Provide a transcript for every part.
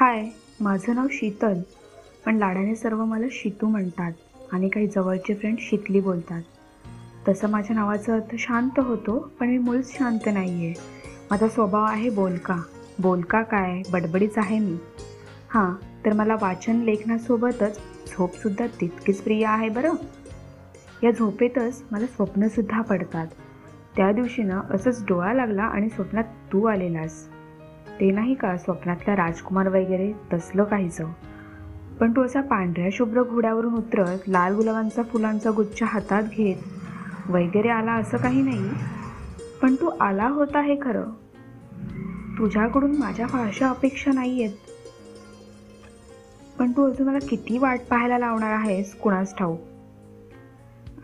हाय माझं नाव शीतल. पण लाडाने सर्व मला शितू म्हणतात आणि काही जवळचे फ्रेंड शितली बोलतात. तसं माझ्या नावाचा अर्थ शांत होतो पण मी मुळीच शांत नाही आहे माझा स्वभाव आहे बोलका. बोलका काय? बडबडीच आहे मी. हां तर मला वाचन लेखनासोबतच झोपसुद्धा तितकीच प्रिय आहे बरं? या झोपेतच मला स्वप्नसुद्धा पडतात. त्या दिवशी ना असंच डोळा लागला आणि स्वप्नात तू आलेलास. ते नाही का स्वप्नातला राजकुमार वगैरे तसलं काहीच? पण तू असा पांढऱ्या शुभ्र घोड्यावरून उतरत लाल गुलाबांचा फुलांचा गुच्छ हातात घेत वगैरे आला असं काही नाही. पण तू आला होता हे खरं. तुझ्याकडून माझ्या फारशा अपेक्षा नाही आहेत पण तू अजून मला किती वाट पाहायला लावणार आहेस कुणास ठाऊक?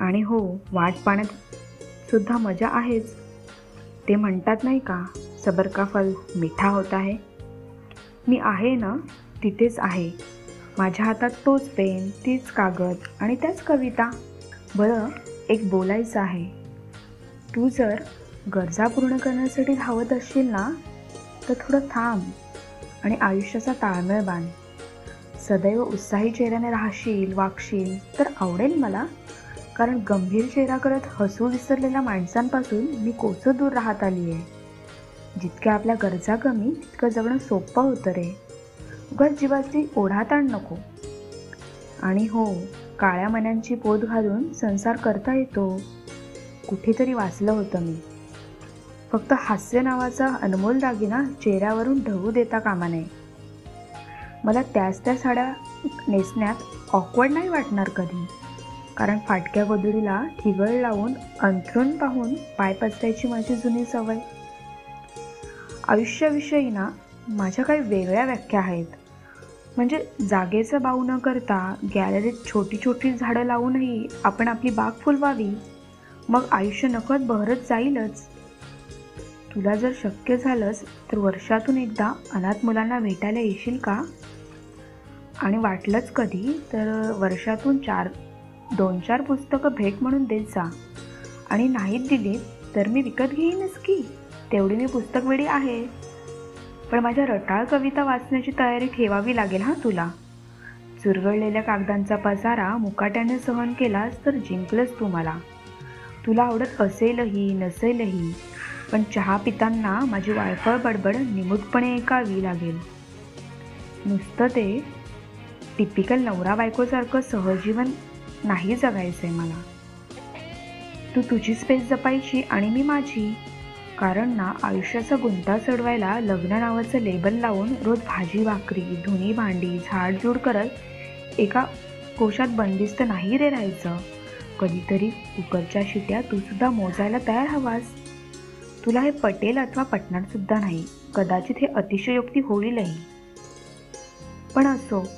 आणि हो वाट पाहण्यात सुद्धा मजा आहेच. ते म्हणतात नाही का सबर का फल मिठा होत आहे मी आहे ना तिथेच आहे. माझ्या हातात तोच पेन तीच कागद आणि त्याच कविता. बरं एक बोलायचं आहे. तू जर गरजा पूर्ण करण्यासाठी धावत असशील ना तर थोडं थांब आणि आयुष्याचा ताळमेळ बांध. सदैव उत्साही चेहऱ्याने राहशील वागशील तर आवडेल मला. कारण गंभीर चेहरा करत हसू विसरलेल्या माणसांपासून मी कोसं दूर राहत आली आहे जितक्या आपल्या गरजा कमी तितकं जगणं सोपं होतं रे उगाच जीवाची ओढाताण नको. आणि हो काळ्या मन्यांची पोत घालून संसार करता येतो. कुठेतरी वाचलं होतं मी. फक्त हास्य नावाचा अनमोल दागिना चेहऱ्यावरून ढवू देता कामा नये. मला त्याच त्या साड्या नेसण्यात ऑकवर्ड नाही वाटणार कधी. कारण फाटक्या गोदडीला ठिगळ लावून अंथरून पाहून पाय पसरायची माझी जुनी सवय. आयुष्याविषयी ना माझ्या काही वेगळ्या व्याख्या आहेत. म्हणजे जागेचं बाऊ न करता गॅलरीत छोटी छोटी झाडं लावूनही आपण आपली बाग फुलवावी. मग आयुष्य नकळत बहरत जाईलच. तुला जर शक्य झालंच तर वर्षातून एकदा अनाथ मुलांना भेटायला येशील का? आणि वाटलंच कधी तर वर्षातून चार दोन चार पुस्तकं भेट म्हणून देत जा आणि नाहीत दिली तर मी विकत घेईनच की. तेवढी मी पुस्तक वेळी आहे. पण माझ्या रटाळ कविता वाचण्याची तयारी ठेवावी लागेल हां तुला. चुरगळलेल्या कागदांचा पसारा मुकाट्याने सहन केलास तर जिंकलंच तू मला. तुला आवडत असेलही नसेलही पण चहा पितांना माझी वाळफळ बडबड निमूटपणे ऐकावी लागेल. नुसतं ते टिपिकल नवरा बायकोसारखं सहजीवन नाही जगायचं आहे मला. तू तुझी स्पेस जपायची आणि मी माझी. कारण ना आयुष्याचा गुंता चढवायला लग्न नावाचं लेबल लावून रोज भाजी भाकरी धुणी भांडी झाडझूड करत एका कोशात बंदिस्त नाही रे राहायचं. कधीतरी कुकरच्या शिट्या तू सुद्धा मोजायला तयार हवास. तुला हे पटेल अथवा पटणार सुद्धा नाही. कदाचित हे अतिशयोक्ती होईलही. पण असो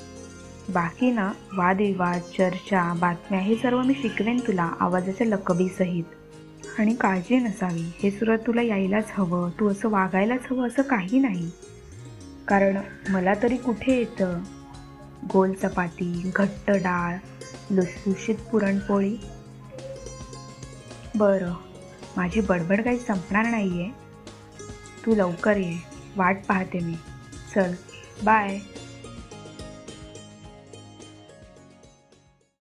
बाकी ना वादविवाद चर्चा बातम्या हे सर्व मी शिकवेन तुला आवाजाच्या लकबीसहित. आणि काळजी नसावी हे सुद्धा तुला यायलाच हवं तू असं वागायलाच हवं असं काही नाही. कारण मला तरी कुठे येतं? गोल चपाती घट्ट डाळ लुसलुशीत पुरणपोळी? बरं माझी बडबड काही संपणार नाही आहे तू लवकर ये वाट पाहते मी. चल बाय.